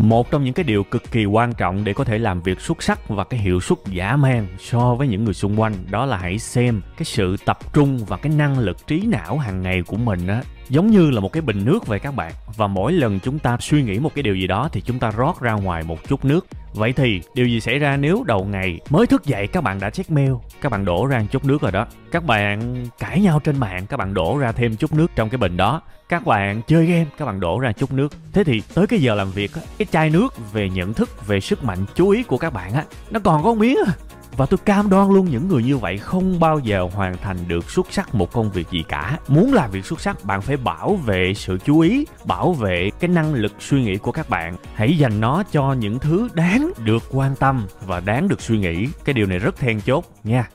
một trong những cái điều cực kỳ quan trọng để có thể làm việc xuất sắc và cái hiệu suất giả man so với những người xung quanh, đó là hãy xem cái sự tập trung và cái năng lực trí não hàng ngày của mình á giống như là một cái bình nước vậy các bạn. Và mỗi lần chúng ta suy nghĩ một cái điều gì đó thì chúng ta rót ra ngoài một chút nước. Vậy thì, điều gì xảy ra nếu đầu ngày mới thức dậy các bạn đã check mail? Các bạn đổ ra chút nước rồi đó. Các bạn cãi nhau trên mạng, các bạn đổ ra thêm chút nước trong cái bình đó. Các bạn chơi game, các bạn đổ ra chút nước. Thế thì tới cái giờ làm việc cái chai nước về nhận thức, về sức mạnh, chú ý của các bạn á, nó còn có miếng và tôi cam đoan luôn, những người như vậy không bao giờ hoàn thành được xuất sắc một công việc gì cả. Muốn làm việc xuất sắc, bạn phải bảo vệ sự chú ý, bảo vệ cái năng lực suy nghĩ của các bạn. Hãy dành nó cho những thứ đáng được quan tâm và đáng được suy nghĩ. Cái điều này rất then chốt nha.